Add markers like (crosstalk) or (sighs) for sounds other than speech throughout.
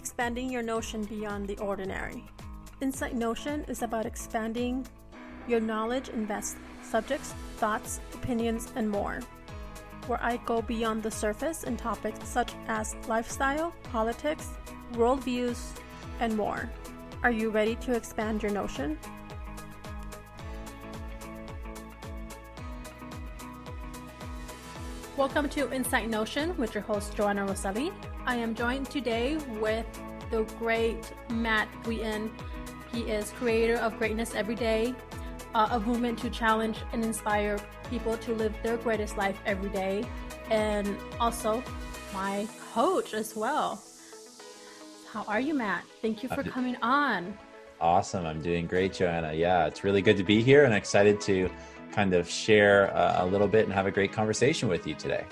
expanding your notion beyond the ordinary. Insight Notion is about expanding your knowledge in vast subjects, thoughts, opinions, and more. Where I go beyond the surface in topics such as lifestyle, politics, worldviews, and more. Are you ready to expand your notion? Welcome to Insight Notion with your host, Joanna Roselli. I am joined today with the great Matt Wheaton. He is creator of Greatness Every Day, uh, a movement to challenge and inspire people to live their greatest life every day, and also my coach as well. How are you, Matt? Thank you for coming on. Awesome. I'm doing great, Joanna. Yeah, it's really good to be here and excited to kind of share uh, a little bit and have a great conversation with you today.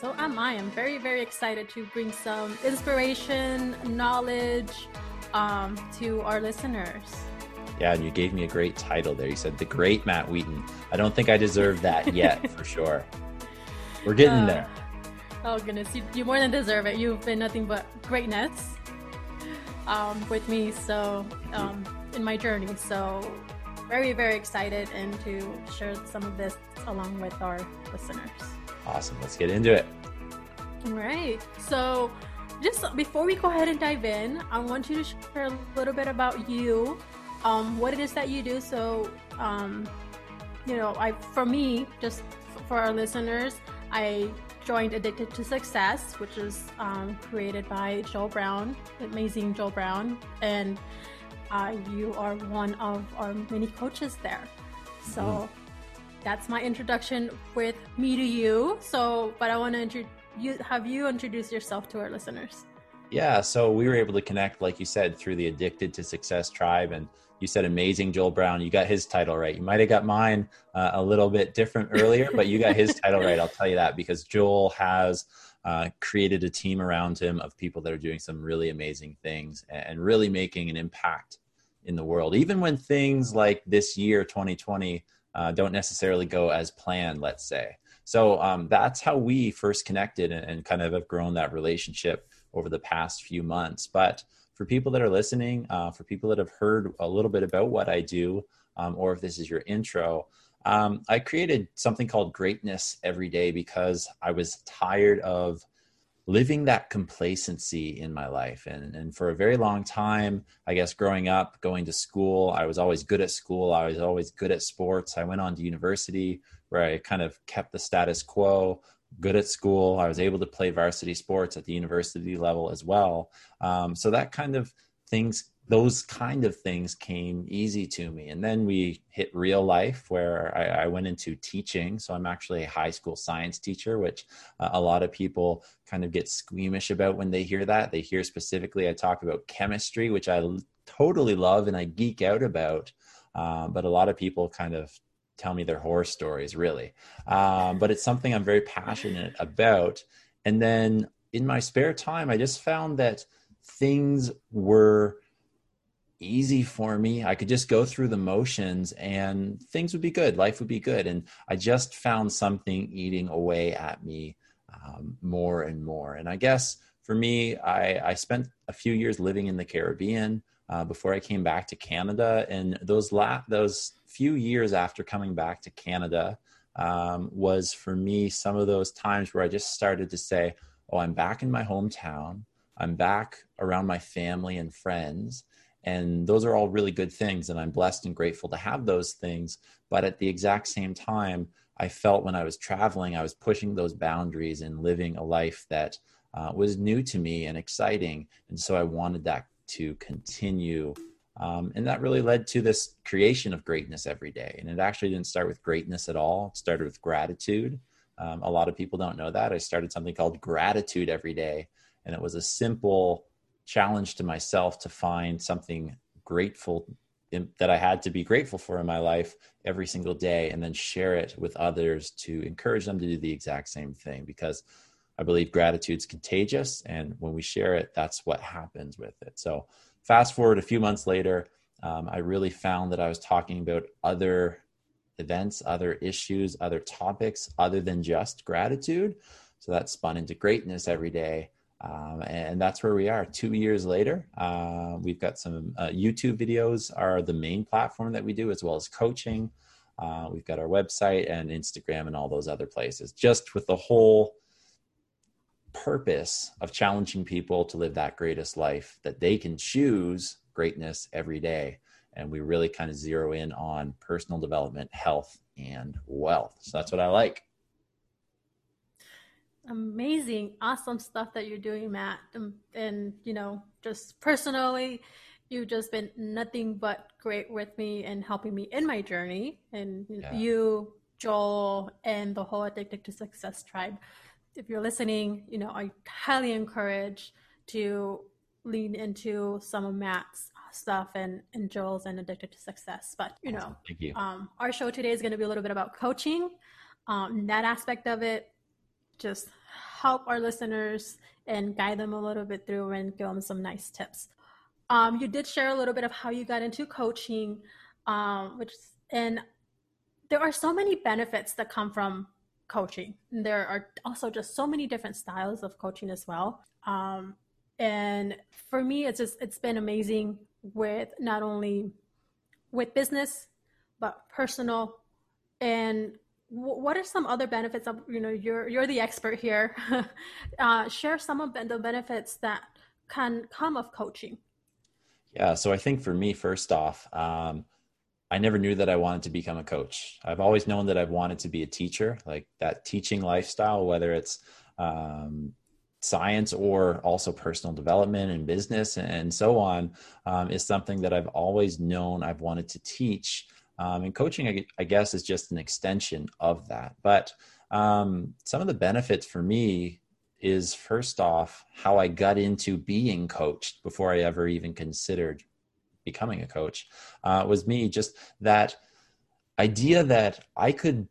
So am I. I'm very, very excited to bring some inspiration, knowledge um, to our listeners. Yeah, and you gave me a great title there. You said the great Matt Wheaton. I don't think I deserve that yet, (laughs) for sure. We're getting uh, there. Oh goodness, you, you more than deserve it. You've been nothing but greatness um, with me. So um, in my journey, so very, very excited and to share some of this along with our listeners. Awesome. Let's get into it. All right. So, just before we go ahead and dive in, I want you to share a little bit about you, um, what it is that you do. So, um, you know, I for me, just for our listeners, I joined Addicted to Success, which is um, created by Joel Brown, amazing Joel Brown, and uh, you are one of our many coaches there. So mm. that's my introduction with me to you. So, but I want to intro- you, have you introduce yourself to our listeners. Yeah, so we were able to connect, like you said, through the Addicted to Success tribe, and you said amazing Joel Brown. You got his title right. You might have got mine uh, a little bit different earlier, but you got his (laughs) title right. I'll tell you that because Joel has uh, created a team around him of people that are doing some really amazing things and really making an impact in the world, even when things like this year, 2020, uh, don't necessarily go as planned, let's say. So um, that's how we first connected and, and, kind of have grown that relationship over the past few months. But for people that are listening, uh, for people that have heard a little bit about what I do, um, or if this is your intro, um, I created something called Greatness Every Day because I was tired of living that complacency in my life. And, and for a very long time, I guess growing up, going to school, I was always good at school. I was always good at sports. I went on to university where I kind of kept the status quo, good at school. I was able to play varsity sports at the university level as well. Um, so that kind of things those kind of things came easy to me. And then we hit real life where I, I went into teaching. So I'm actually a high school science teacher, which uh, a lot of people kind of get squeamish about when they hear that. They hear specifically I talk about chemistry, which I totally love and I geek out about. Um, but a lot of people kind of tell me their horror stories, really. Um, but it's something I'm very passionate about. And then in my spare time, I just found that things were easy for me. I could just go through the motions and things would be good. Life would be good. And I just found something eating away at me um, more and more. And I guess for me, I, I spent a few years living in the Caribbean uh, before I came back to Canada. And those la- those few years after coming back to Canada um, was for me some of those times where I just started to say, "Oh, I'm back in my hometown. I'm back around my family and friends." And those are all really good things. And I'm blessed and grateful to have those things. But at the exact same time, I felt when I was traveling, I was pushing those boundaries and living a life that uh, was new to me and exciting. And so I wanted that to continue. Um, and that really led to this creation of greatness every day. And it actually didn't start with greatness at all, it started with gratitude. Um, a lot of people don't know that. I started something called gratitude every day. And it was a simple challenge to myself to find something grateful in, that I had to be grateful for in my life every single day and then share it with others to encourage them to do the exact same thing because I believe gratitude's contagious and when we share it that's what happens with it. So fast forward a few months later um, I really found that I was talking about other events, other issues, other topics other than just gratitude. So that spun into greatness every day. Um, and that's where we are. Two years later uh, we've got some uh, youtube videos are the main platform that we do as well as coaching. Uh, we've got our website and instagram and all those other places just with the whole purpose of challenging people to live that greatest life that they can choose greatness every day. And we really kind of zero in on personal development health and wealth. So that's what i like amazing, awesome stuff that you're doing, Matt. Um, and, you know, just personally, you've just been nothing but great with me and helping me in my journey. And yeah. you, Joel, and the whole Addicted to Success tribe. If you're listening, you know, I highly encourage to lean into some of Matt's stuff and, and Joel's and Addicted to Success. But, you know, you. Um, our show today is going to be a little bit about coaching, um, that aspect of it, just help our listeners and guide them a little bit through and give them some nice tips. Um, you did share a little bit of how you got into coaching, um, which and there are so many benefits that come from coaching. There are also just so many different styles of coaching as well. Um, and for me, it's just it's been amazing with not only with business but personal and what are some other benefits of you know you're you're the expert here. (laughs) Uh, share some of the benefits that can come of coaching. Yeah so i think for me first off um, i never knew that i wanted to become a coach. I've always known that i've wanted to be a teacher like that teaching lifestyle whether it's um, science or also personal development and business and so on um, is something that i've always known i've wanted to teach um, and coaching, I, I, guess, is just an extension of that. But um, some of the benefits for me is first off how I got into being coached before I ever even considered becoming a coach uh, was me just that idea that I could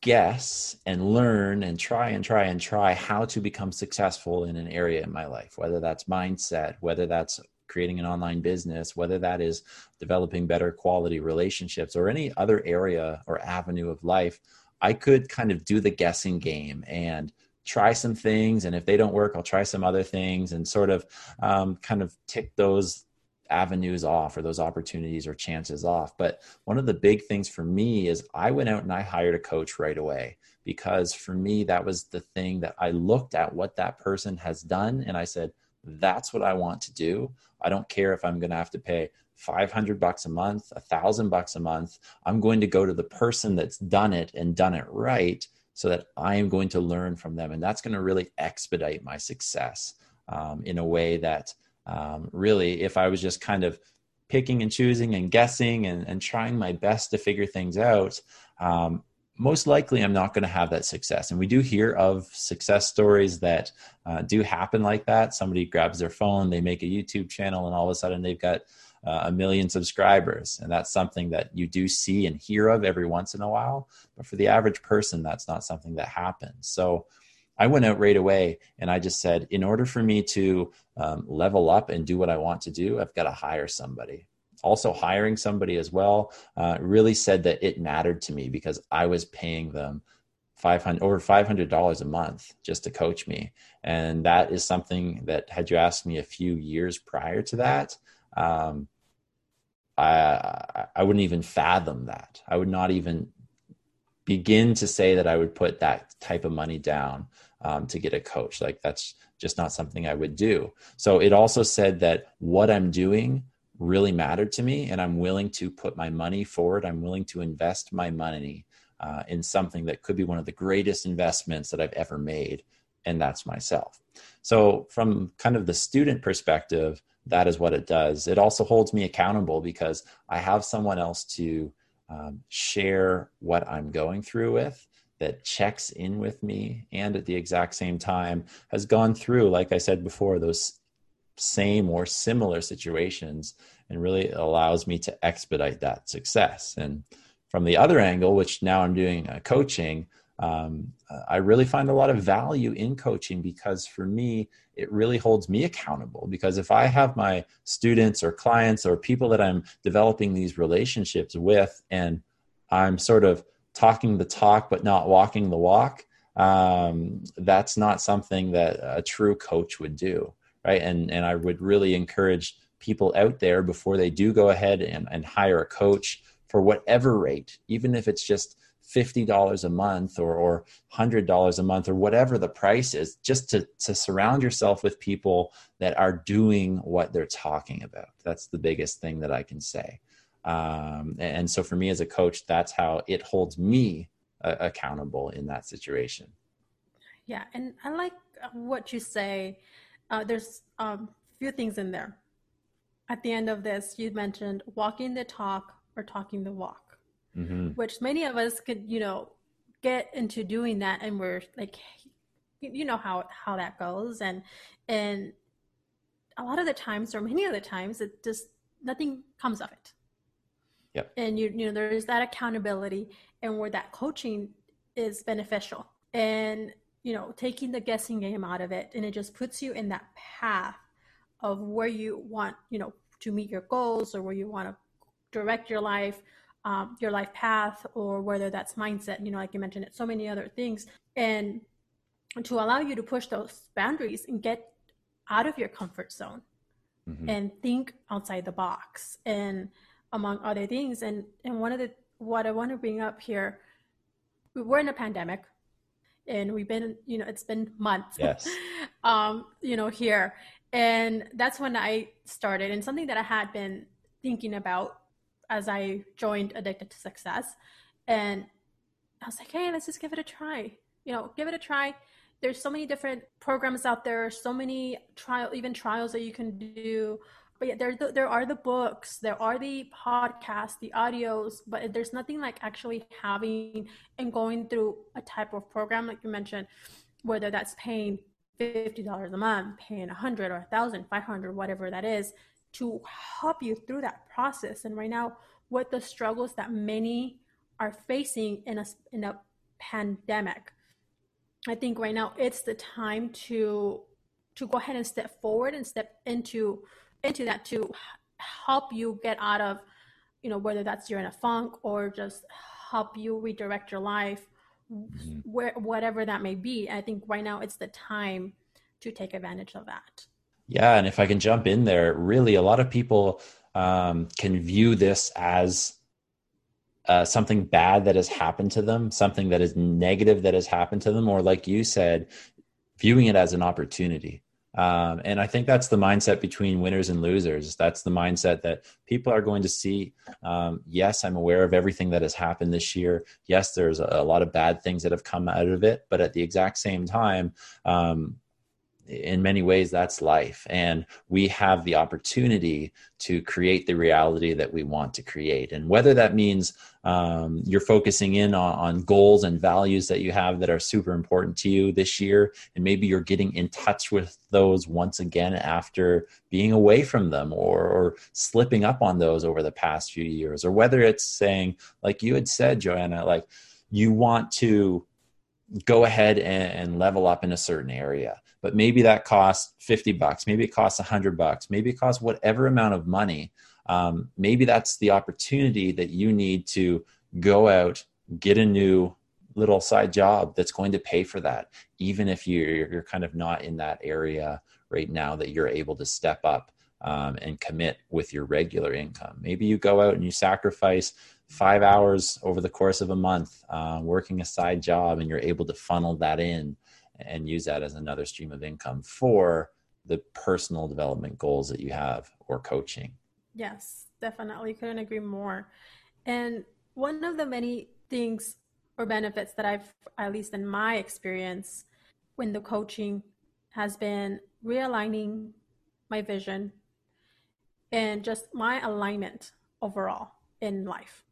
guess and learn and try and try and try how to become successful in an area in my life, whether that's mindset, whether that's creating an online business, whether that is developing better quality relationships or any other area or avenue of life, I could kind of do the guessing game and try some things. And if they don't work, I'll try some other things and sort of um, kind of tick those avenues off or those opportunities or chances off. But one of the big things for me is I went out and I hired a coach right away because for me, that was the thing that I looked at what that person has done and I said, that's what I want to do. I don't care if I'm going to have to pay 500 bucks a month, a thousand bucks a month. I'm going to go to the person that's done it and done it right so that I am going to learn from them. And that's going to really expedite my success um, in a way that um, really, if I was just kind of picking and choosing and guessing and, and trying my best to figure things out, um, most likely I'm not going to have that success. And we do hear of success stories that uh, do happen like that. Somebody grabs their phone, they make a YouTube channel, and all of a sudden they've got uh, a million subscribers. And that's something that you do see and hear of every once in a while. But for the average person, that's not something that happens. So I went out right away and I just said, in order for me to um, level up and do what I want to do, I've got to hire somebody also hiring somebody as well uh, really said that it mattered to me because I was paying them 500 over $500 a month just to coach me. And that is something that had you asked me a few years prior to that, um, I, I wouldn't even fathom that. I would not even begin to say that I would put that type of money down um, to get a coach. Like that's just not something I would do. So it also said that what I'm doing really mattered to me and i'm willing to put my money forward. I'm willing to invest my money uh, in something that could be one of the greatest investments that i've ever made and that's myself. So from kind of the student perspective that is what it does. It also holds me accountable because i have someone else to um, share what i'm going through with that checks in with me and at the exact same time has gone through like i said before those same or similar situations and really allows me to expedite that success. And from the other angle, which now I'm doing uh, coaching, um, I really find a lot of value in coaching because for me, it really holds me accountable. Because if I have my students or clients or people that I'm developing these relationships with, and I'm sort of talking the talk but not walking the walk, um, that's not something that a true coach would do right and and i would really encourage people out there before they do go ahead and, and hire a coach for whatever rate even if it's just $50 a month or, or $100 a month or whatever the price is just to, to surround yourself with people that are doing what they're talking about. That's the biggest thing that i can say. Um, and so for me as a coach that's how it holds me uh, accountable in that situation. Yeah and i like what you say. Uh, there's a um, few things in there. At the end of this, you mentioned walking the talk or talking the walk, mm-hmm. which many of us could, you know, get into doing that, and we're like, you know how how that goes, and and a lot of the times, or many of the times, it just nothing comes of it. Yep. And you you know there's that accountability, and where that coaching is beneficial, and you know, taking the guessing game out of it. And it just puts you in that path of where you want, you know, to meet your goals or where you want to direct your life, um, your life path, or whether that's mindset, you know, like you mentioned, it, so many other things. And to allow you to push those boundaries and get out of your comfort zone mm-hmm. and think outside the box and among other things. And, and one of the, what I want to bring up here, we're in a pandemic and we've been you know it's been months yes (laughs) um you know here and that's when I started. And something that I had been thinking about as I joined Addicted to Success. And I was like, hey, let's just give it a try. You know, give it a try. There's so many different programs out there, so many trial, even trials that you can do. But yeah, there, there are the books, there are the podcasts, the audios, but there's nothing like actually having and going through a type of program, like you mentioned, whether that's pain, $50 a month, paying 100 or 1000 500 whatever that is, to help you through that process. And right now, what the struggles that many are facing in a, in a pandemic. I think right now it's the time to to go ahead and step forward and step into into that to help you get out of you know whether that's you're in a funk or just help you redirect your life mm-hmm. where whatever that may be. I think right now it's the time to take advantage of that. Yeah, and if I can jump in there, really, a lot of people um, can view this as uh, something bad that has happened to them, something that is negative that has happened to them, or like you said, viewing it as an opportunity. Um, and I think that's the mindset between winners and losers. That's the mindset that people are going to see. Um, yes, I'm aware of everything that has happened this year. Yes, there's a, a, lot of bad things that have come out of it. But at the exact same time, um, in many ways that's life. And we have the opportunity to create the reality that we want to create. And whether that means um, you're focusing in on, on, goals and values that you have that are super important to you this year and maybe you're getting in touch with those once again after being away from them or, or slipping up on those over the past few years. Or whether it's saying like you had said joanna like you want to go ahead and, and level up in a certain area but maybe that costs 50 bucks maybe it costs 100 bucks maybe it costs whatever amount of money um, maybe that's the opportunity that you need to go out get a new little side job that's going to pay for that even if you're, you're kind of not in that area right now that you're able to step up um, and commit with your regular income. Maybe you go out and you sacrifice five hours over the course of a month uh, working a side job and you're able to funnel that in and use that as another stream of income for the personal development goals that you have or coaching. Yes, definitely. Couldn't agree more. And one of the many things or benefits that I've, at least in my experience, when the coaching has been realigning my vision and just my alignment overall in life.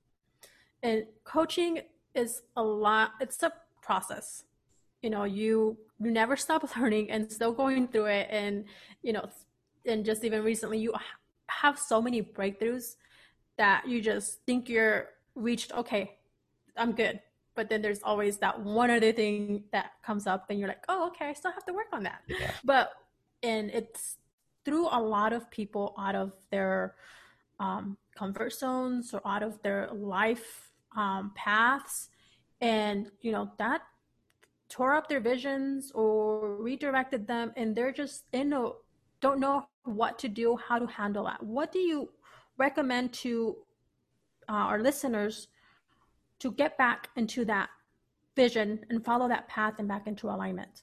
And coaching is a lot, it's a process you know you you never stop (laughs) learning and still going through it. And you know and just even recently you have so many breakthroughs that you just think you're reached okay i'm good. But then there's always that one other thing that comes up and you're like oh okay i still have to work on that. Yeah. but and it's through a lot of people out of their um, comfort zones or out of their life um, paths. And you know that tore up their visions or redirected them and they're just in a don't know what to do how to handle that. What do you recommend to uh, our listeners to get back into that vision and follow that path and back into alignment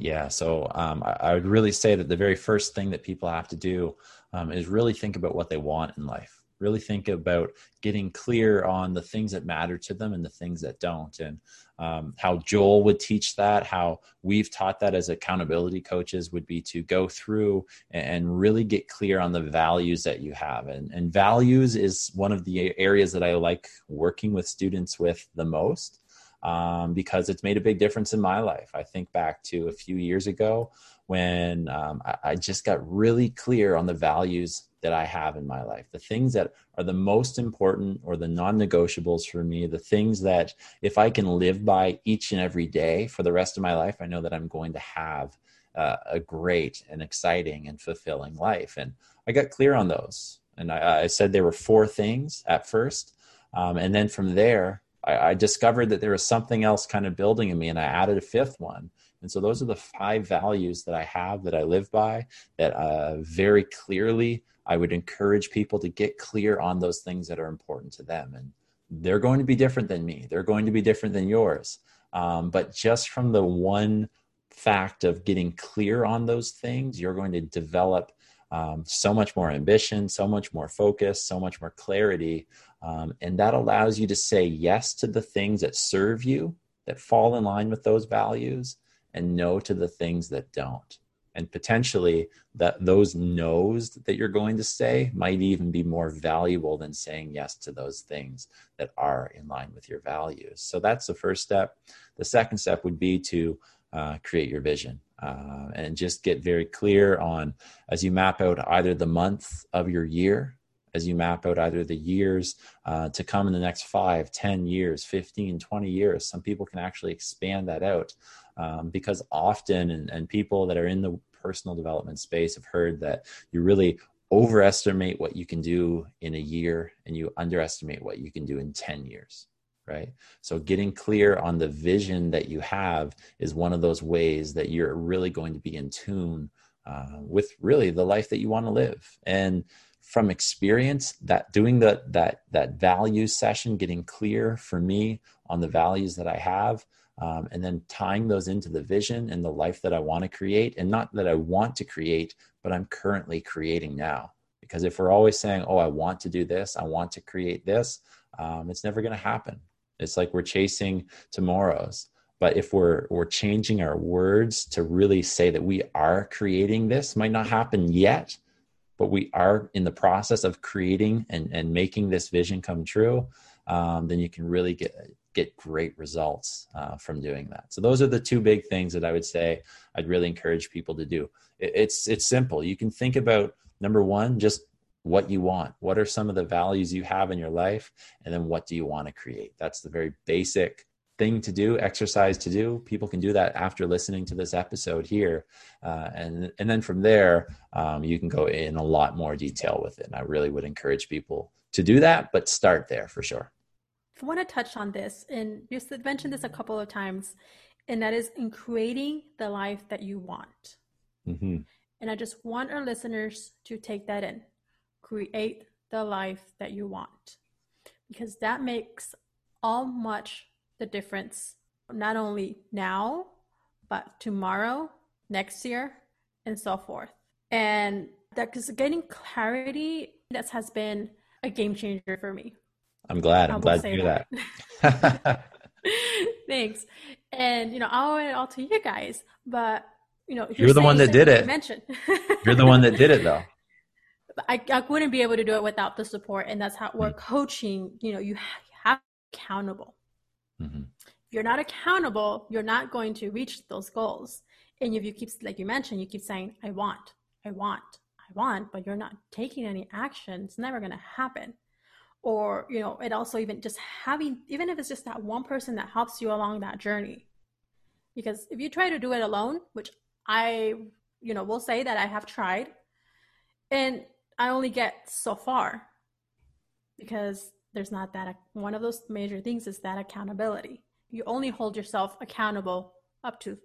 Yeah, so um, I, I, would really say that the very first thing that people have to do um, is really think about what they want in life. Really think about getting clear on the things that matter to them and the things that don't. And um, how Joel would teach that, how we've taught that as accountability coaches would be to go through and really get clear on the values that you have. And, and values is one of the areas that I like working with students with the most um, because it's made a big difference in my life. I think back to a few years ago when um, I, I, just got really clear on the values that I have in my life, the things that are the most important or the non negotiables for me, the things that if I can live by each and every day for the rest of my life, I know that I'm going to have uh, a great and exciting and fulfilling life. And I got clear on those. And I, I said there were four things at first. Um, and then from there, I, I discovered that there was something else kind of building in me, and I added a fifth one. And so those are the five values that I have that I live by that uh, very clearly I would encourage people to get clear on those things that are important to them. And they're going to be different than me, they're going to be different than yours. Um, but just from the one fact of getting clear on those things, you're going to develop um, so much more ambition, so much more focus, so much more clarity. Um, and that allows you to say yes to the things that serve you, that fall in line with those values, and no to the things that don't. And potentially, that those no's that you're going to say might even be more valuable than saying yes to those things that are in line with your values. So that's the first step. The second step would be to uh, create your vision. Uh, and just get very clear on as you map out either the month of your year as you map out either the years uh, to come in the next five, ten years 15 20 years some people can actually expand that out um, because often and, and people that are in the personal development space have heard that you really overestimate what you can do in a year and you underestimate what you can do in 10 years right? So getting clear on the vision that you have is one of those ways that you're really going to be in tune uh, with really the life that you want to live. And from experience that doing the that that values session getting clear for me on the values that i have um, and then tying those into the vision and the life that i want to create and not that i want to create but i'm currently creating now. Because if we're always saying oh i want to do this i want to create this um, it's never going to happen it's like we're chasing tomorrows but if we're we're changing our words to really say that we are creating this might not happen yet but we are in the process of creating and, and making this vision come true, um, then you can really get get great results uh, from doing that. So those are the two big things that I would say I'd really encourage people to do. It, it's it's simple. You can think about number one, just what you want. What are some of the values you have in your life, and then what do you want to create? That's the very basic thing to do, exercise to do. People can do that after listening to this episode here, uh, and and then from there, um, you can go in a lot more detail with it. And I really would encourage people to do that, but start there for sure. I want to touch on this, and you mentioned this a couple of times, and that is in creating the life that you want. Mm-hmm. And I just want our listeners to take that in. Create the life that you want, because that makes all much the difference, not only now, but tomorrow, next year, and so forth. And that because getting clarity that has been a game changer for me. I'm glad. I'm glad to hear that. that. (laughs) (laughs) Thanks. And you know, I'll owe it all to you guys. But you know, you're, you're the one that did it. Mentioned. you're the one that did it though. (laughs) I, I wouldn't be able to do it without the support. And that's how we're mm. coaching, you know, you have accountable. Mm-hmm. If you're not accountable, you're not going to reach those goals. And if you keep, like you mentioned, you keep saying, I want, I want, I want, but you're not taking any action, it's never going to happen. Or, you know, it also even just having, even if it's just that one person that helps you along that journey. Because if you try to do it alone, which I, you know, will say that I have tried, and I only get so far because there's not that one of those major things is that accountability. You only hold yourself accountable up to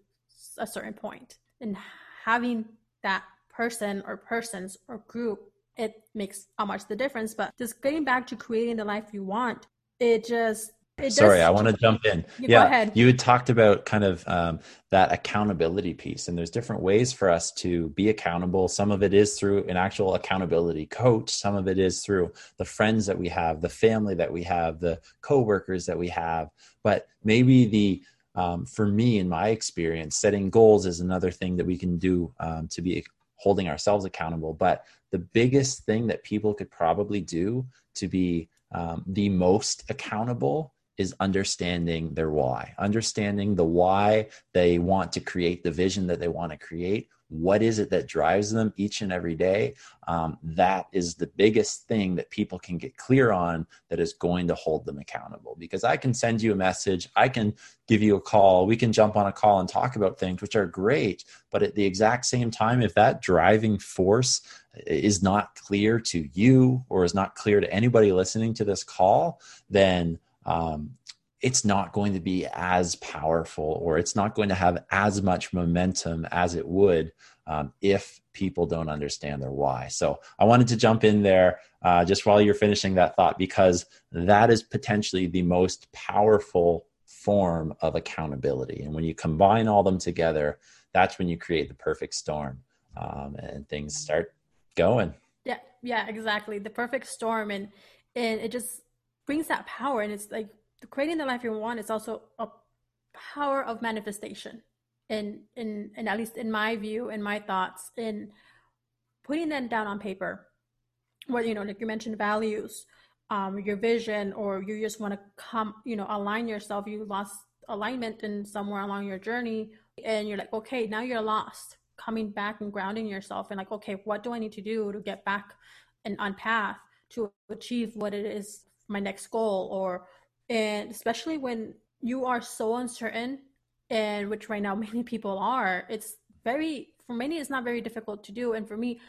a certain point. And having that person or persons or group it makes how much the difference. But just getting back to creating the life you want it just Sorry, I want to jump in. yeah, you had talked about kind of um, that accountability piece, and there's different ways for us to be accountable. Some of it is through an actual accountability coach. Some of it is through the friends that we have, the family that we have, the coworkers that we have. But maybe the um, for me, in my experience, setting goals is another thing that we can do um, to be holding ourselves accountable. But the biggest thing that people could probably do to be um, the most accountable is understanding their why, understanding the why they want to create the vision that they want to create. What is it that drives them each and every day? Um, that is the biggest thing that people can get clear on that is going to hold them accountable. Because I can send you a message, I can give you a call, we can jump on a call and talk about things, which are great. But at the exact same time, if that driving force is not clear to you or is not clear to anybody listening to this call, then um, it's not going to be as powerful or it's not going to have as much momentum as it would um, if people don't understand their why. So I wanted to jump in there uh, just while you're finishing that thought because that is potentially the most powerful form of accountability. And when you combine all them together, that's when you create the perfect storm um, and things start going. Yeah, yeah, exactly. The perfect storm, and and it just brings that power and it's like creating the life you want is also a power of manifestation. In in and at least in my view in my thoughts in putting them down on paper. Whether you know like you mentioned values um your vision or you just want to come you know align yourself you lost alignment and somewhere along your journey and you're like okay now you're lost. Coming back and grounding yourself and like okay what do i need to do to get back and on path to achieve what it is my next goal or and especially when you are so uncertain and which right now (laughs) many people are it's very for many it's not very difficult to do. And for me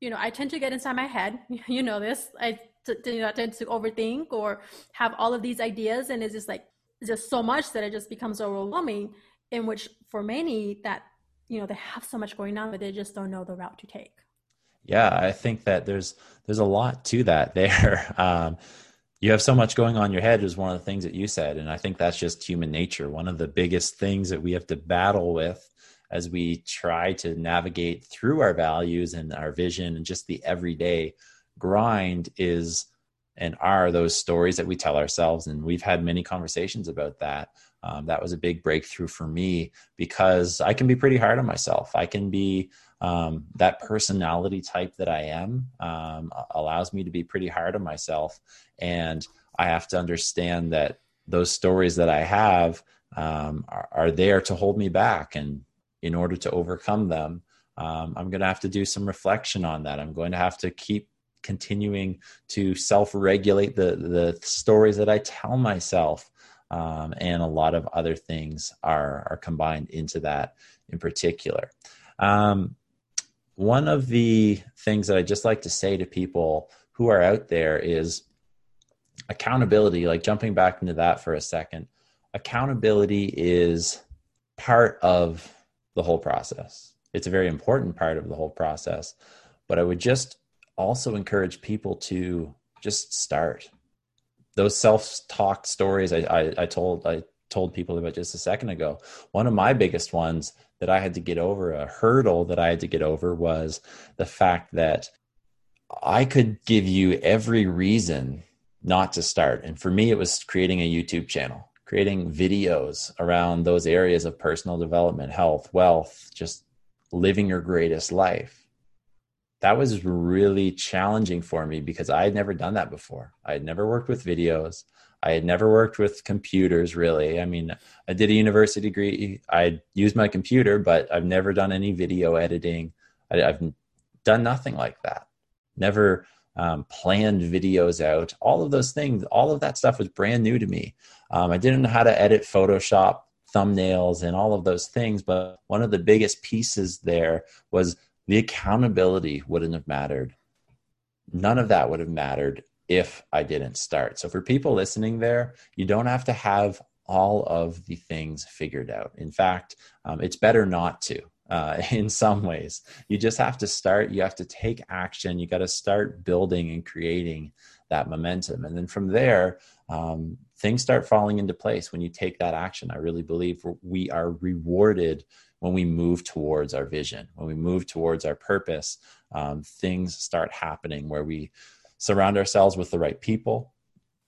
you know i tend to get inside my head. (laughs) You know this. I tend to overthink or have all of these ideas and it's just like just so much that it just becomes overwhelming in which for many that you know they have so much going on but they just don't know the route to take. Yeah i think that there's there's a lot to that (laughs) there. Um, you have so much going on in your head is one of the things that you said and i think that's just human nature. One of the biggest things that we have to battle with as we try to navigate through our values and our vision and just the everyday grind is and are those stories that we tell ourselves and we've had many conversations about that. Um, that was a big breakthrough for me because i can be pretty hard on myself. I can be um, that personality type that i am um, allows me to be pretty hard on myself and i have to understand that those stories that i have um, are, are, there to hold me back and in order to overcome them um, i'm going to have to do some reflection on that i'm going to have to keep continuing to self-regulate the the stories that I tell myself, um, and a lot of other things are are combined into that in particular. Um, one of the things that I just like to say to people who are out there is accountability. Like jumping back into that for a second, accountability is part of the whole process. It's a very important part of the whole process. But I would just also encourage people to just start those self-talk stories I, I, I told I told people about just a second ago. One of my biggest ones that I had to get over, a hurdle that I had to get over was the fact that I could give you every reason not to start. And for me, it was creating a YouTube channel, creating videos around those areas of personal development, health, wealth, just living your greatest life that was really challenging for me because I had never done that before. I had never worked with videos. I had never worked with computers really. I mean, I did a university degree. I used my computer, but I've never done any video editing. I, have done nothing like that. Never um, planned videos out. All of those things, all of that stuff was brand new to me. Um, I didn't know how to edit Photoshop thumbnails and all of those things. But one of the biggest pieces there was the accountability wouldn't have mattered. None of that would have mattered if I didn't start. So, for people listening there, you don't have to have all of the things figured out. In fact, um, it's better not to. Uh, (laughs) in some ways, you just have to start. You have to take action. You got to start building and creating that momentum, and then from there, um, things start falling into place when you take that action. I really believe we are rewarded when we move towards our vision, when we move towards our purpose, um, things start happening where we surround ourselves with the right people,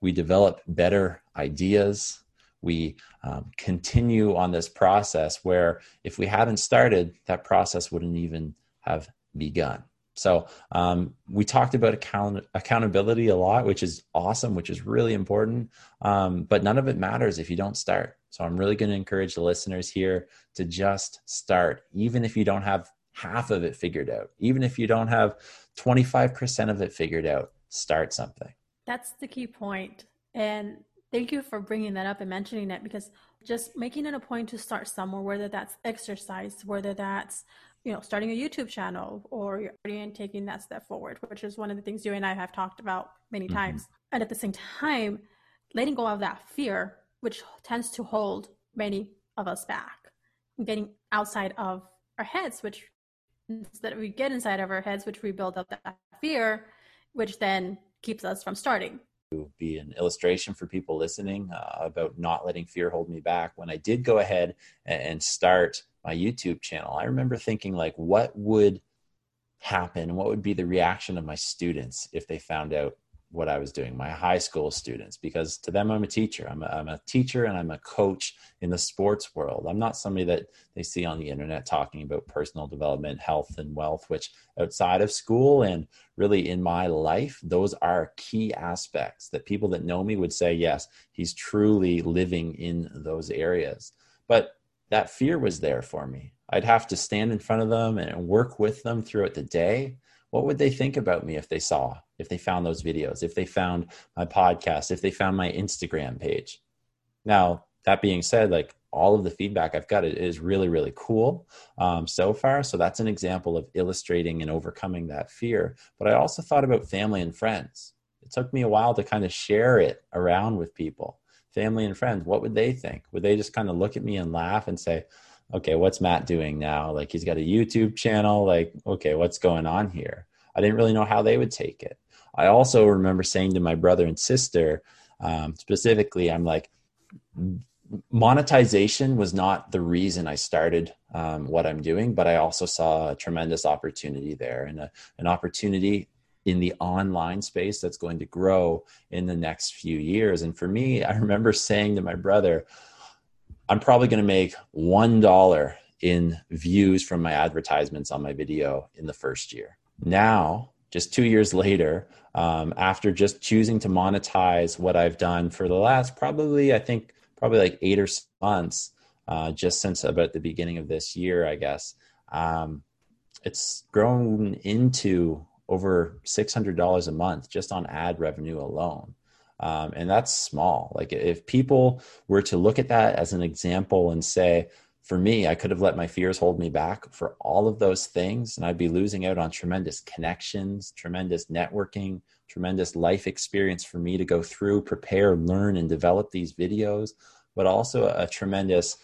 we develop better ideas, we um, continue on this process where if we hadn't started, that process wouldn't even have begun. So um, we talked about account- accountability a lot, which is awesome, which is really important. Um, but none of it matters if you don't start. So I'm really going to encourage the listeners here to just start, even if you don't have half of it figured out, even if you don't have 25% of it figured out, start something. That's the key point. And thank you for bringing that up and mentioning it because just making it a point to start somewhere, whether that's exercise, whether that's you know starting a youtube channel or you're already taking that step forward which is one of the things you and i have talked about many mm-hmm. times and at the same time letting go of that fear which tends to hold many of us back, getting outside of our heads, which instead we get inside of our heads, which we build up that fear, which then keeps us from starting. To be an illustration for people listening uh, about not letting fear hold me back. When I did go ahead and start my YouTube channel, I remember thinking like, what would happen? What would be the reaction of my students if they found out what I was doing, my high school students, because to them, I'm a teacher. I'm a, I'm a teacher and I'm a coach in the sports world. I'm not somebody that they see on the internet talking about personal development, health, and wealth, which outside of school and really in my life, those are key aspects that people that know me would say, yes, he's truly living in those areas. But that fear was there for me. I'd have to stand in front of them and work with them throughout the day what would they think about me if they saw, if they found those videos, if they found my podcast, if they found my Instagram page? Now, that being said, like all of the feedback I've got is really, really cool um, so far. So that's an example of illustrating and overcoming that fear. But I also thought about family and friends. It took me a while to kind of share it around with people, family and friends. What would they think? Would they just kind of look at me and laugh and say, okay, what's Matt doing now? Like he's got a YouTube channel. Like, okay, what's going on here? I didn't really know how they would take it. I also remember saying to my brother and sister, um, specifically, I'm like, monetization was not the reason I started um, what I'm doing, but I also saw a tremendous opportunity there and a, an opportunity in the online space that's going to grow in the next few years. And for me, I remember saying to my brother, I'm probably going to make $1 in views from my advertisements on my video in the first year. Now, just two years later, um, after just choosing to monetize what I've done for the last probably, I think, probably like eight or months, uh, just since about the beginning of this year, I guess, um, it's grown into over $600 a month just on ad revenue alone. Um, and that's small. Like if people were to look at that as an example and say, for me, I could have let my fears hold me back for all of those things, and I'd be losing out on tremendous connections, tremendous networking, tremendous life experience for me to go through, prepare, learn, and develop these videos, but also a tremendous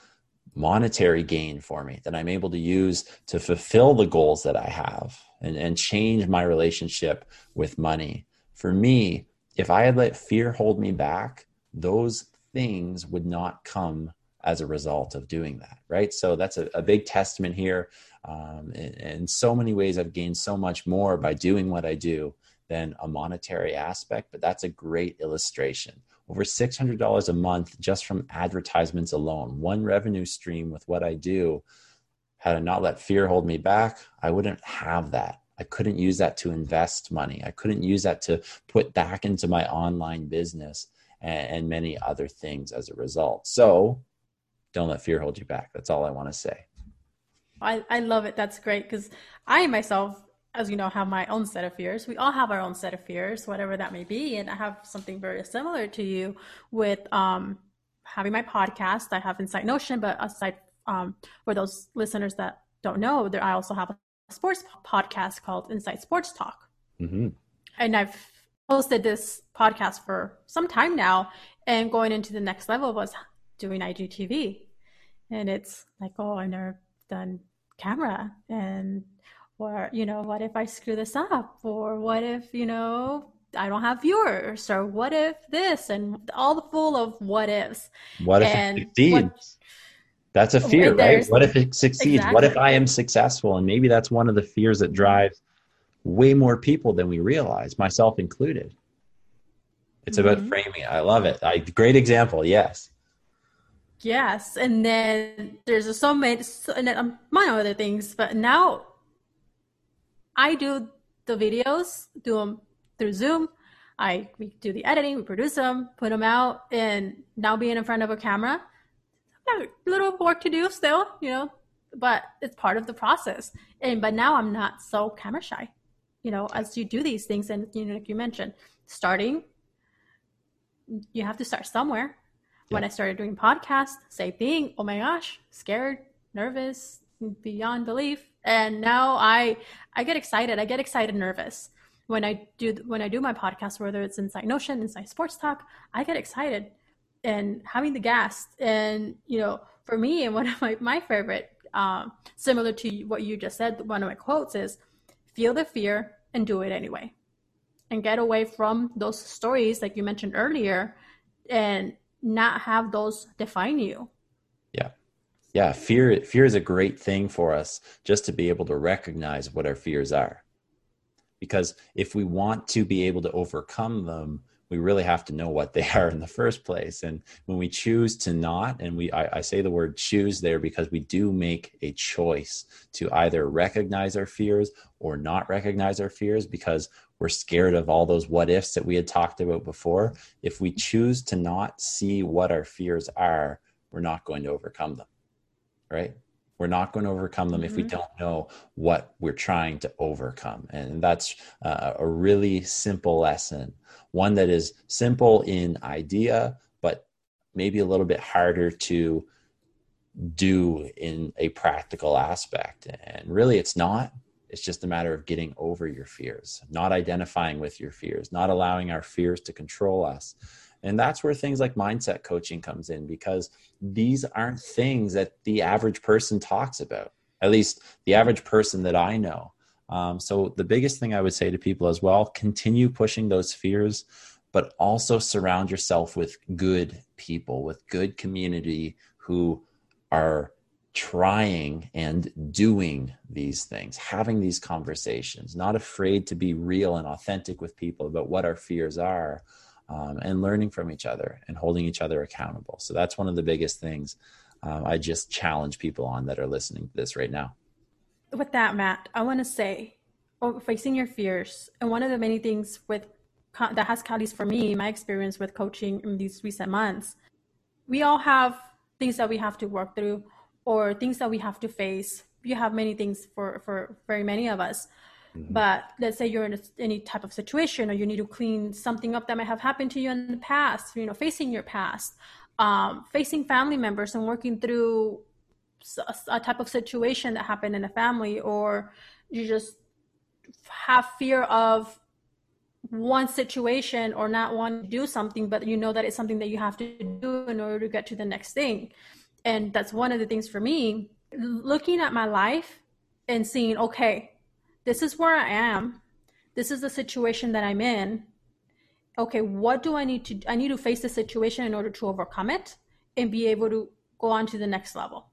monetary gain for me that I'm able to use to fulfill the goals that I have and, and change my relationship with money. For me, if I had let fear hold me back, those things would not come as a result of doing that, right? So that's a, a big testament here. Um, in, in so many ways, I've gained so much more by doing what I do than a monetary aspect, but that's a great illustration. Over $600 a month just from advertisements alone, one revenue stream with what I do. Had I not let fear hold me back, I wouldn't have that. I couldn't use that to invest money. I couldn't use that to put back into my online business and, and many other things as a result. So don't let fear hold you back. That's all I want to say. I, I love it. That's great because I myself, as you know, have my own set of fears. We all have our own set of fears, whatever that may be. And I have something very similar to you with um, having my podcast. I have Insight Notion, but aside um, for those listeners that don't know, there I also have a sports podcast called Insight Sports Talk. Mm-hmm. And I've hosted this podcast for some time now. And going into the next level was doing IGTV. And it's like, oh, I've never done camera. And, or, you know, what if I screw this up? Or what if, you know, I don't have viewers? Or what if this? And all the full of what ifs. What if and it succeeds? What, that's a fear, right? What if it succeeds? Exactly. What if I am successful? And maybe that's one of the fears that drives way more people than we realize, myself included. It's mm-hmm. about framing. I love it. I, great example. Yes. Yes, and then there's so many, and then um, among other things. But now, I do the videos, do them through Zoom. I we do the editing, we produce them, put them out, and now being in front of a camera, a little work to do still, you know, but it's part of the process. And but now I'm not so camera shy, you know, as you do these things, and you know, like you mentioned, starting, you have to start somewhere when I started doing podcasts, same thing. Oh my gosh, scared, nervous, beyond belief. And now I I get excited. I get excited, nervous when I do when I do my podcast, whether it's Insight Notion, Insight Sports Talk. I get excited and having the guest. And you know, for me, and one of my my favorite, um, similar to what you just said, one of my quotes is, "Feel the fear and do it anyway." And get away from those stories like you mentioned earlier, and not have those define you. Yeah. Yeah, fear fear is a great thing for us just to be able to recognize what our fears are. because if we want to be able to overcome them we really have to know what they (laughs) are in the first place. And when we choose to not and we I, I, say the word choose there because we do make a choice to either recognize our fears or not recognize our fears because we're scared of all those what ifs that we had talked about before. If we choose to not see what our fears are we're not going to overcome them right we're not going to overcome them mm-hmm. if we mm-hmm. don't know what we're trying to overcome. And that's uh, a really simple lesson, one that is simple in idea, but maybe a little bit harder to do in a practical aspect. And really, it's not. It's just a matter of getting over your fears, not identifying with your fears, not allowing our fears to control us. And that's where things like mindset coaching comes in because these aren't things that the average person talks about, at least the average person that I know. Um, so, the biggest thing I would say to people as well continue pushing those fears, but also surround yourself with good people, with good community who are trying and doing these things, having these conversations, not afraid to be real and authentic with people about what our fears are, um, and learning from each other and holding each other accountable. So that's one of the biggest things um, I just challenge people on that are listening to this right now. With that, Matt, I want to say, oh, facing your fears, and one of the many things with that has at for me, my experience with coaching in these recent months, we all have things that we have to work through or things that we have to face. You have many things for for very many of us. Mm-hmm. But let's say you're in a, any type of situation or you need to clean something up that might have happened to you in the past, you know, facing your past, um, facing family members and working through a, a type of situation that happened in a family, or you just have fear of one situation or not want to do something, but you know that it's something that you have to do in order to get to the next thing. And that's one of the things for me, looking at my life and seeing, okay, this is where I am. This is the situation that I'm in. Okay, what do I need to I need to face the situation in order to overcome it and be able to go on to the next level.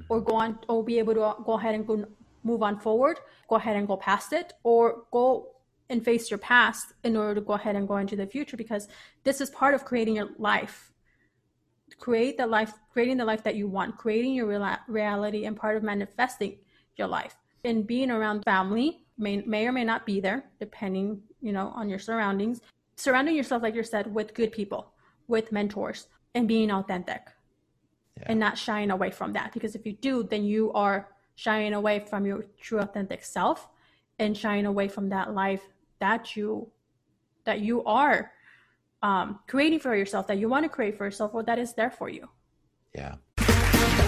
Mm-hmm. Or go on or be able to go ahead and go move on forward, go ahead and go past it or go and face your past in order to go ahead and go into the future because this is part of creating your life create the life creating the life that you want creating your real- reality and part of manifesting your life and being around family may, may or may not be there depending you know on your surroundings. Surrounding yourself like you said with good people with mentors and being authentic. Yeah. and not shying away from that because if you do then you are shying away from your true authentic self and shying away from that life that you that you are um, creating for yourself that you want to create for yourself or that is there for you. Yeah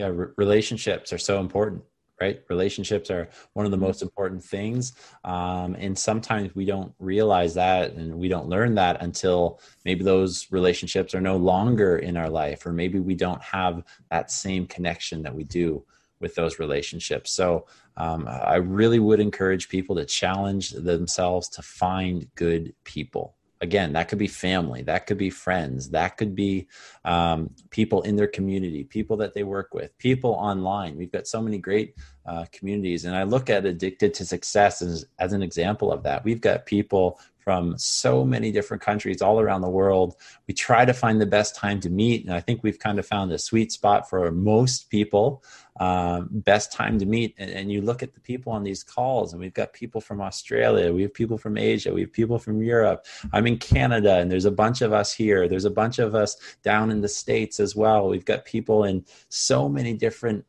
yeah relationships are so important right? Relationships are one of the most important things um, and sometimes we don't realize that and we don't learn that until maybe those relationships are no longer in our life or maybe we don't have that same connection that we do with those relationships. So um, i really would encourage people to challenge themselves to find good people again that could be family that could be friends that could be um, people in their community people that they work with people online we've got so many great uh, communities and i look at addicted to success as, as an example of that we've got people from so many different countries all around the world. We try to find the best time to meet, and I think we've kind of found a sweet spot for most people. Um, best time to meet, and, and, you look at the people on these calls, and we've got people from Australia, we have people from Asia, we have people from Europe. I'm in Canada, and there's a bunch of us here. There's a bunch of us down in the states as well. We've got people in so many different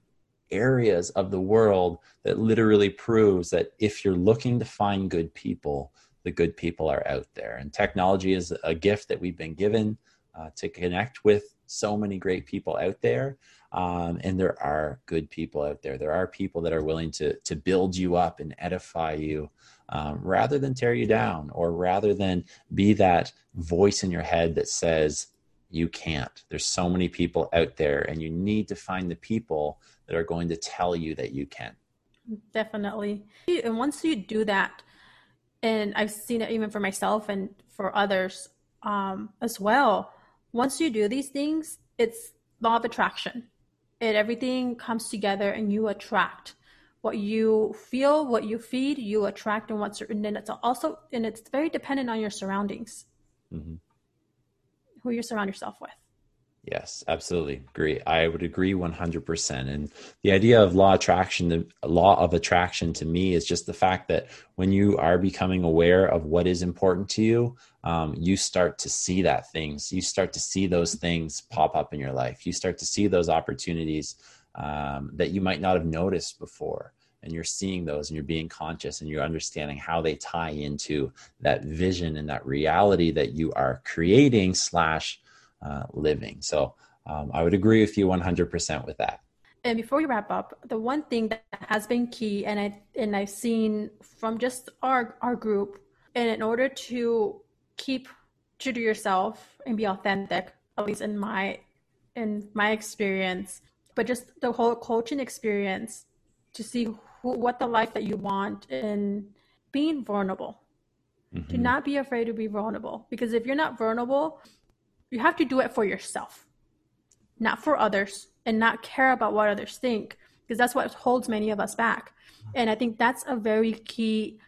areas of the world that literally proves that if you're looking to find good people the good people are out there. And technology is a gift that we've been given uh, to connect with so many great people out there um, and there are good people out there. There are people that are willing to to build you up and edify you um, rather than tear you down or rather than be that voice in your head that says you can't. There's so many people out there and you need to find the people that are going to tell you that you can. Definitely. And once you do that and i've seen it even for myself and for others um, as well once you do these things it's law of attraction it everything comes together and you attract what you feel what you feed you attract and what's and then it's also and it's very dependent on your surroundings. Mm-hmm. who you surround yourself with Yes, absolutely. Agree. I would agree 100%. And the idea of law attraction, the law of attraction to me is just the fact that when you are becoming aware of what is important to you, um, you start to see that things, you start to see those things pop up in your life. You start to see those opportunities um, that you might not have noticed before. And you're seeing those and you're being conscious and you're understanding how they tie into that vision and that reality that you are creating slash uh, living. So um, I would agree with you 100% with that. And before we wrap up, the one thing that has been key, and I and I've seen from just our our group, and in order to keep true to yourself and be authentic, at least in my in my experience, but just the whole coaching experience to see who, what the life that you want and being vulnerable. Mm-hmm. Do not be afraid to be vulnerable because if you're not vulnerable, you have to do it for yourself, not for others, and not care about what others think, because that's what holds many of us back. And I think that's a very key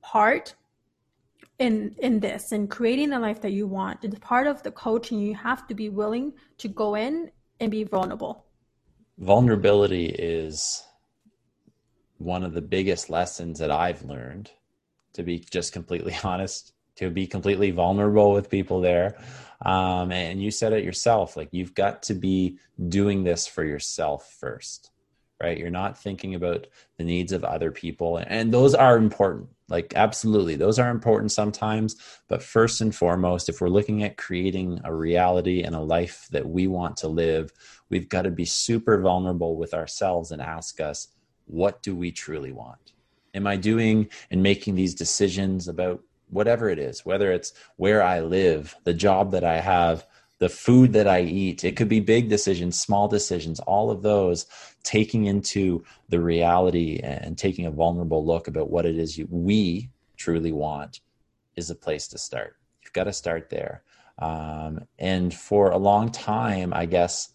part in in this and creating the life that you want. It's part of the coaching. You have to be willing to go in and be vulnerable. Vulnerability is one of the biggest lessons that I've learned, to be just completely (laughs) honest, to be completely vulnerable with people there. Um, and you said it yourself like you've got to be doing this for yourself first right? You're not thinking about the needs of other people and those are important. Like absolutely those are important sometimes but first and foremost if we're looking at creating a reality and a life that we want to live we've got to be super vulnerable with ourselves and ask us what do we truly want? Am i doing and making these decisions about whatever it is, whether it's where I live, the job that I have, the food that I eat. It could be big decisions, small decisions, all of those taking into the reality and taking a vulnerable look about what it is you, we truly want is a place to start. You've got to start there. Um, and for a long time, I guess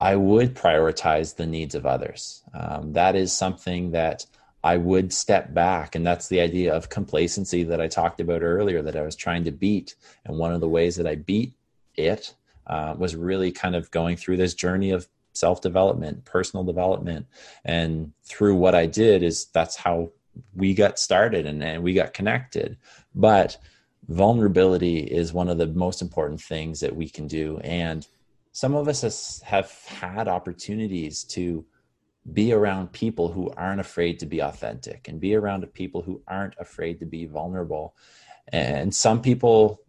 I would prioritize the needs of others. Um, that is something that I would step back. And that's the idea of complacency that I talked about earlier that I was trying to beat. And one of the ways that I beat it uh, was really kind of going through this journey of self development, personal development. And through what I did is that's how we got started and, and we got connected. But vulnerability is one of the most important things that we can do. And some of us has, have had opportunities to be around people who aren't afraid to be authentic and be around people who aren't afraid to be vulnerable. And some people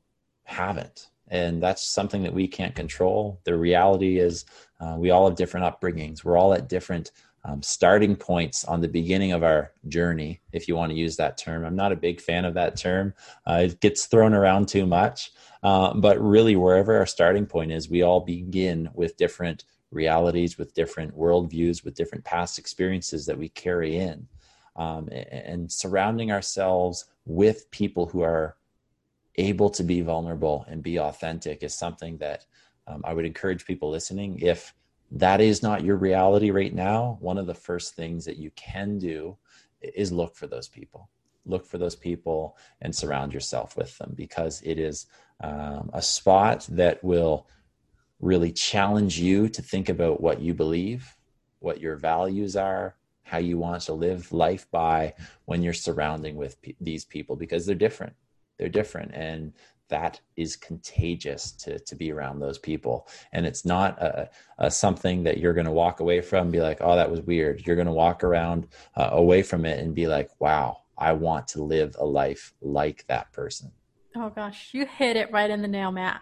haven't. And that's something that we can't control. The reality is, uh, we all have different upbringings. We're all at different um, starting points on the beginning of our journey, if you want to use that term. I'm not a big fan of that term, uh, it gets thrown around too much. Uh, but really, wherever our starting point is, we all begin with different realities, with different worldviews, with different past experiences that we carry in, um, and surrounding ourselves with people who are able to be vulnerable and be authentic is something that um, I would encourage people listening. If that is not your reality right now, one of the first things that you can do is look for those people. Look for those people and surround yourself with them because it is um, a spot that will really challenge you to think about what you believe, what your values are, how you want to live life by when you're surrounding with p- these people because they're different. They're different and that is contagious to to be around those people. And it's not a, a something that you're going to walk away from be like oh that was weird. You're going to walk around uh, away from it and be like wow i want to live a life like that person. Oh gosh. You hit it right in the nail matt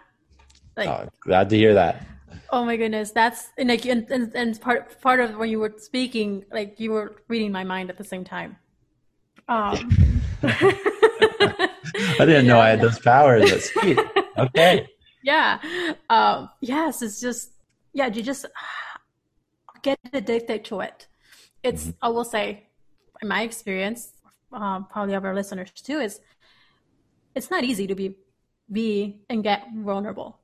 Like, oh, glad to hear that. Oh my goodness, that's and like and, and, and part part of when you were speaking, like you were reading my mind at the same time. Um, (laughs) I didn't know I had those powers. That's (laughs) sweet. Okay. Yeah. Um, yes, it's just yeah. You just (sighs) get addicted to it. It's mm-hmm. I will say, in my experience, um, probably of our listeners too, is it's not easy to be be and get vulnerable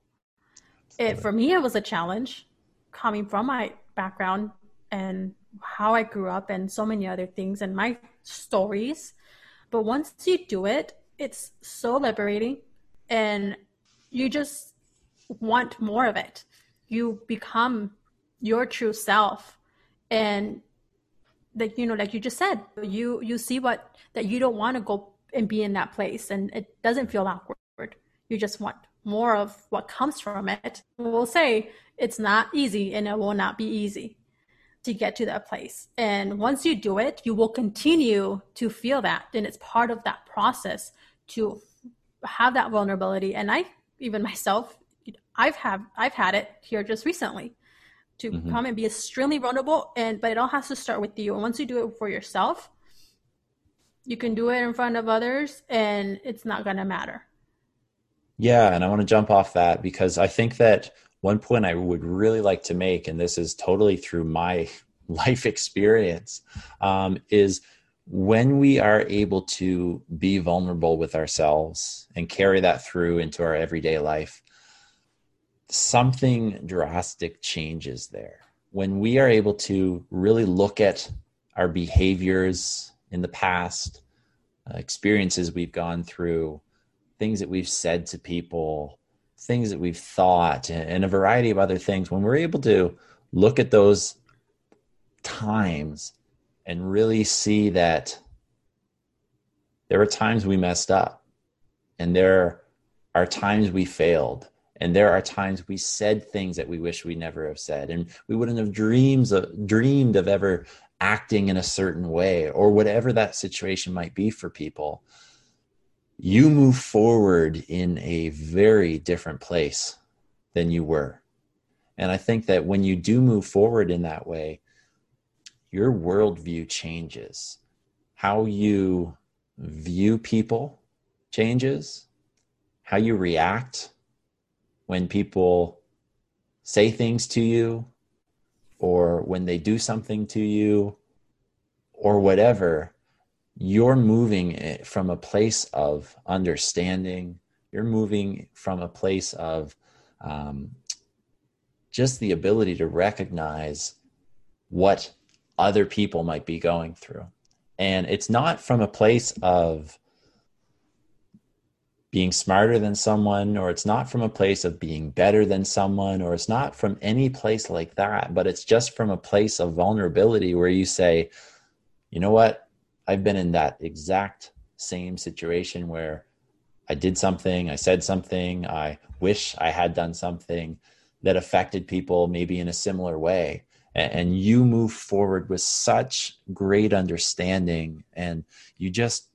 it for me it was a challenge coming from my background and how I grew up and so many other things and my stories. But once you do it, it's so liberating and you just want more of it. You become your true self and that you know like you just said you you see what that you don't want to go and be in that place and it doesn't feel awkward you just want more of what comes from it. We'll say it's not easy and it will not be easy to get to that place. And once you do it, you will continue to feel that. And it's part of that process to have that vulnerability. And I, even myself, I've have I've had it here just recently to mm-hmm. come and be extremely vulnerable. And but it all has to start with you. And once you do it for yourself, you can do it in front of others and it's not gonna matter. Yeah, and I want to jump off that because I think that one point I would really like to make, and this is totally through my (laughs) life experience, um, is when we are able to be vulnerable with ourselves and carry that through into our everyday life, something drastic changes there. When we are able to really look at our behaviors in the past, uh, experiences we've gone through, things that we've said to people, things that we've thought, and a variety of other things, when we're able to look at those times and really see that there are times we messed up and there are times we failed and there are times we said things that we wish we never have said and we wouldn't have dreams of dreamed of ever acting in a certain way or whatever that situation might be for people you move forward in a very different place than you were. And I think that when you do move forward in that way, your worldview changes. How you view people changes. How you react when people say things to you or when they do something to you or whatever you're moving from a place of understanding you're moving from a place of um, just the ability to recognize what other people might be going through. And it's not from a place of being smarter than someone or it's not from a place of being better than someone or it's not from any place like that but it's just from a place of vulnerability where you say you know what I've been in that exact same situation where I did something, I said something, I wish I had done something that affected people maybe in a similar way. And you move forward with such great understanding, and you just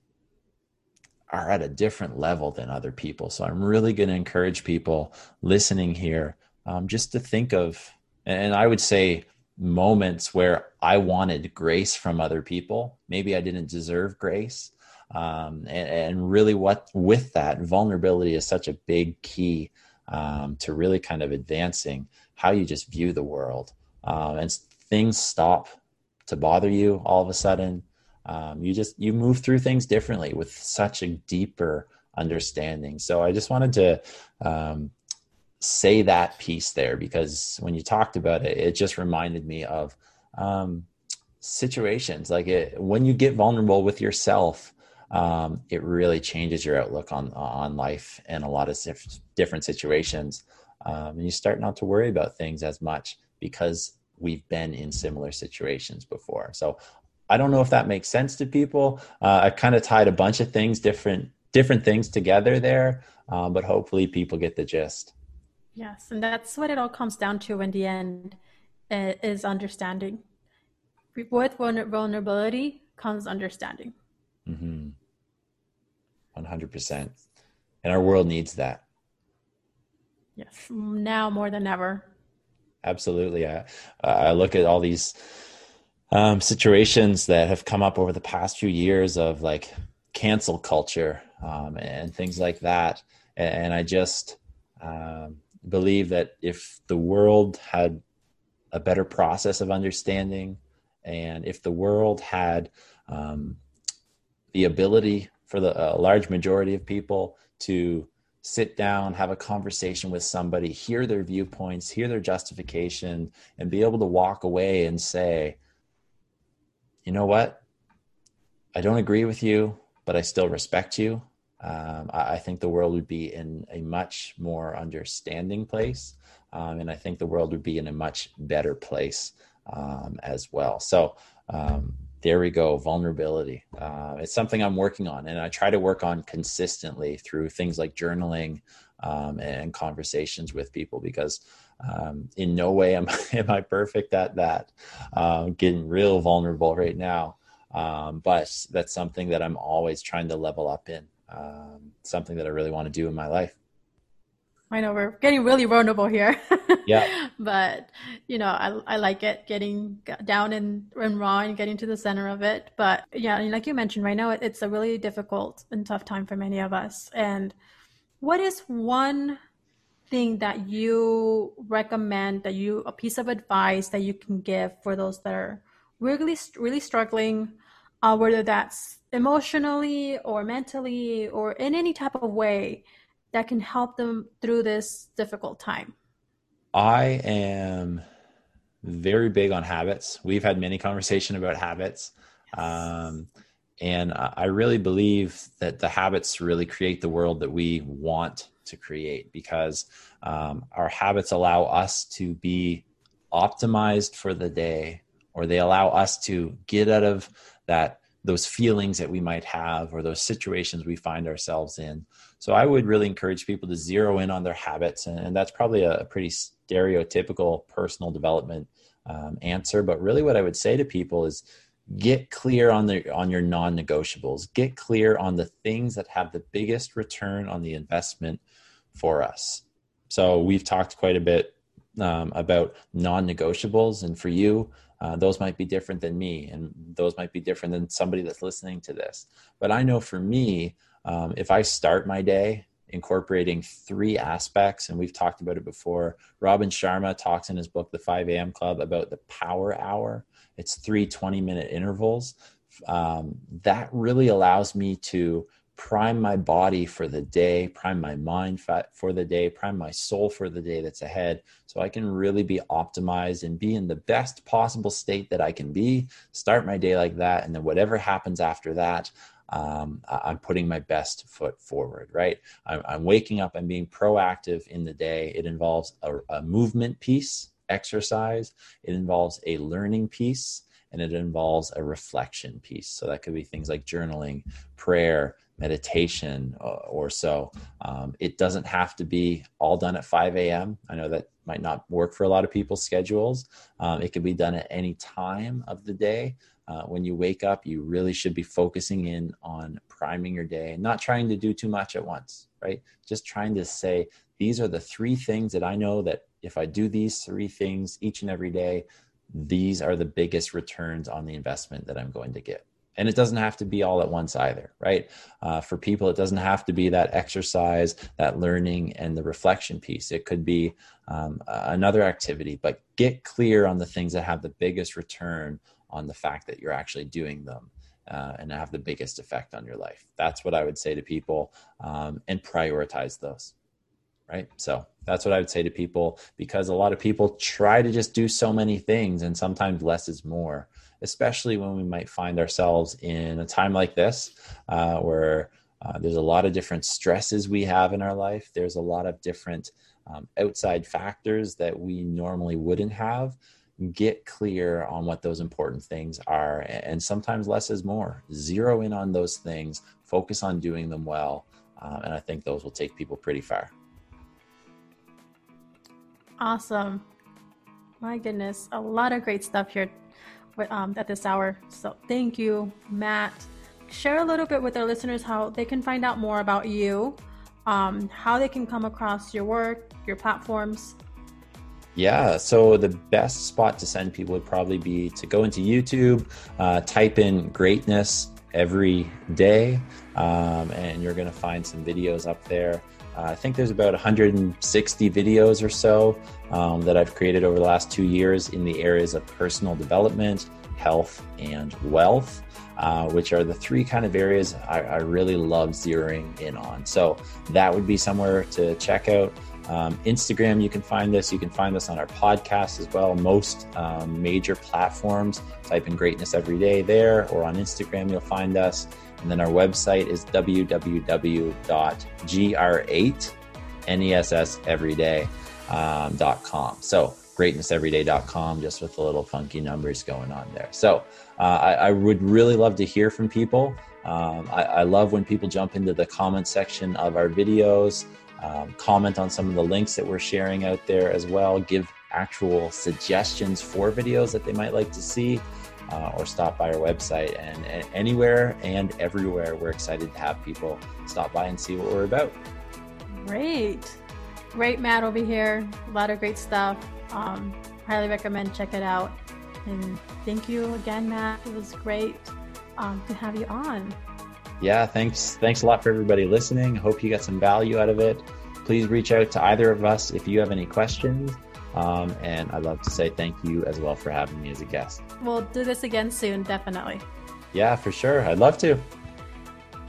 are at a different level than other people. So I'm really going to encourage people listening here um, just to think of, and I would say moments where I wanted grace from other people. Maybe I didn't deserve grace. Um, and, and, really, what with that vulnerability is such a big key um, to really kind of advancing how you just view the world. Um, and things stop to bother you all of a sudden. Um, you just you move through things differently with such a deeper understanding. So I just wanted to um, say that piece there because when you talked about it, it just reminded me of um, situations like it, when you get vulnerable with yourself. Um, it really changes your outlook on on life and a lot of different situations, um, and you start not to worry about things as much because we've been in similar situations before. So I don't know if that makes sense to people. Uh, I kind of tied a bunch of things, different different things together there, um, but hopefully people get the gist. Yes, and that's what it all comes down to in the end is understanding. With vulnerability comes understanding. Mm-hmm. 100%. And our world needs that. Yes, now more than ever. Absolutely. I, I look at all these um, situations that have come up over the past few years of like cancel culture um, and things like that. And, I just um, believe that if the world had a better process of understanding, and if the world had um, the ability for the a large majority of people to sit down, have a conversation with somebody, hear their viewpoints, hear their justification, and be able to walk away and say, you know what? I don't agree with you, but I still respect you. Um, I, I, think the world would be in a much more understanding place. Um, and I think the world would be in a much better place um, as well. So, um, there we go vulnerability uh, it's something i'm working on and i try to work on consistently through things like journaling um, and conversations with people because um, in no way am, (laughs) am i perfect at that um, getting real vulnerable right now um, but that's something that i'm always trying to level up in um, something that i really want to do in my life I know we're getting really vulnerable here. (laughs) yeah. But you know, I I like it getting down and, and raw and getting to the center of it. But yeah, like you mentioned, right now it's a really difficult and tough time for many of us. And what is one thing that you recommend that you a piece of advice that you can give for those that are really really struggling, uh, whether that's emotionally or mentally or in any type of way? that can help them through this difficult time? I am very big on habits. We've had many conversation about habits. Um, and I really believe that the habits really create the world that we want to create because um, our habits allow us to be optimized for the day or they allow us to get out of that those feelings that we might have or those situations we find ourselves in so I would really encourage people to zero in on their habits, and, that's probably a, a, pretty stereotypical personal development um, answer. But really, what I would say to people is get clear on the on your non-negotiables. Get clear on the things that have the biggest return on the investment for us. So we've talked quite a bit um, about non-negotiables, and for you. Uh, those might be different than me, and those might be different than somebody that's listening to this. But I know for me, um, if I start my day incorporating three aspects, and we've talked about it before, Robin Sharma talks in his book, The 5 a.m. Club, about the power hour. It's three 20 minute intervals. Um, that really allows me to prime my body for the day, prime my mind for the day, prime my soul for the day that's ahead, so I can really be optimized and be in the best possible state that I can be. Start my day like that, and then whatever happens after that, um, I'm putting my best foot forward, right? I'm, I'm, waking up and being proactive in the day. It involves a, a movement piece, exercise, it involves a learning piece, and it involves a reflection piece. So that could be things like journaling, prayer, meditation, or, uh, or so. Um, it doesn't have to be all done at 5 a.m. I know that might not work for a lot of people's schedules. Um, it can be done at any time of the day uh, when you wake up, you really should be focusing in on priming your day, and not trying to do too much at once, right? Just trying to say, these are the three things that I know that if I do these three things each and every day, these are the biggest returns on the investment that I'm going to get. And it doesn't have to be all at once either, right? Uh, for people, it doesn't have to be that exercise, that learning, and the reflection piece. It could be um, another activity, but get clear on the things that have the biggest return on the fact that you're actually doing them uh, and have the biggest effect on your life. That's what I would say to people um, and prioritize those. Right. So that's what I would say to people because a lot of people try to just do so many things and sometimes less is more, especially when we might find ourselves in a time like this uh, where uh, there's a lot of different stresses we have in our life. There's a lot of different um, outside factors that we normally wouldn't have. Get clear on what those important things are and sometimes less is more. Zero in on those things. Focus on doing them well uh, and i think those will take people pretty far. Awesome. My goodness a lot of great stuff here um, at this hour so thank you matt share a little bit with our listeners how they can find out more about you um, how they can come across your work, your platforms. Yeah, so the best spot to send people would probably be to go into YouTube, uh, type in greatness every day, um, and you're going to find some videos up there. Uh, I think there's about 160 videos or so um, that I've created over the last two years in the areas of personal development, health, and wealth. Uh, which are the three kind of areas I, I, really love zeroing in on. So that would be somewhere to check out. Um, Instagram, you can find us. You can find us on our podcast as well. Most um, major platforms, type in greatness every day there, or on Instagram, you'll find us. And then our website is www.gr8nesseveryday.com. Um, so greatnesseveryday.com, just with the little funky numbers going on there. So uh, I, I, would really love to hear from people. Um, I, I, love when people jump into the comment section of our videos, um, comment on some of the links that we're sharing out there as well, give actual suggestions for videos that they might like to see. Uh, or stop by our website and, and anywhere and everywhere we're excited to have people stop by and see what we're about great great matt over here a lot of great stuff um, highly recommend check it out. And thank you again, Matt. It was great um, to have you on. Yeah, thanks. Thanks a lot for everybody listening. Hope you got some value out of it. Please reach out to either of us if you have any questions. Um, and I'd love to say thank you as well for having me as a guest. We'll do this again soon, definitely. Yeah, for sure. I'd love to.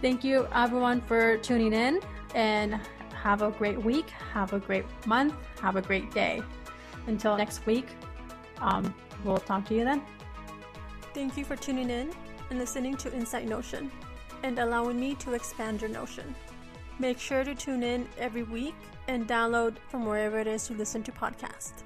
Thank you, everyone, for tuning in and have a great week. Have a great month. Have a great day until next week, um, we'll talk to you then. Thank you for tuning in and listening to Insight Notion and allowing me to expand your notion. Make sure to tune in every week and download from wherever it is you listen to podcasts.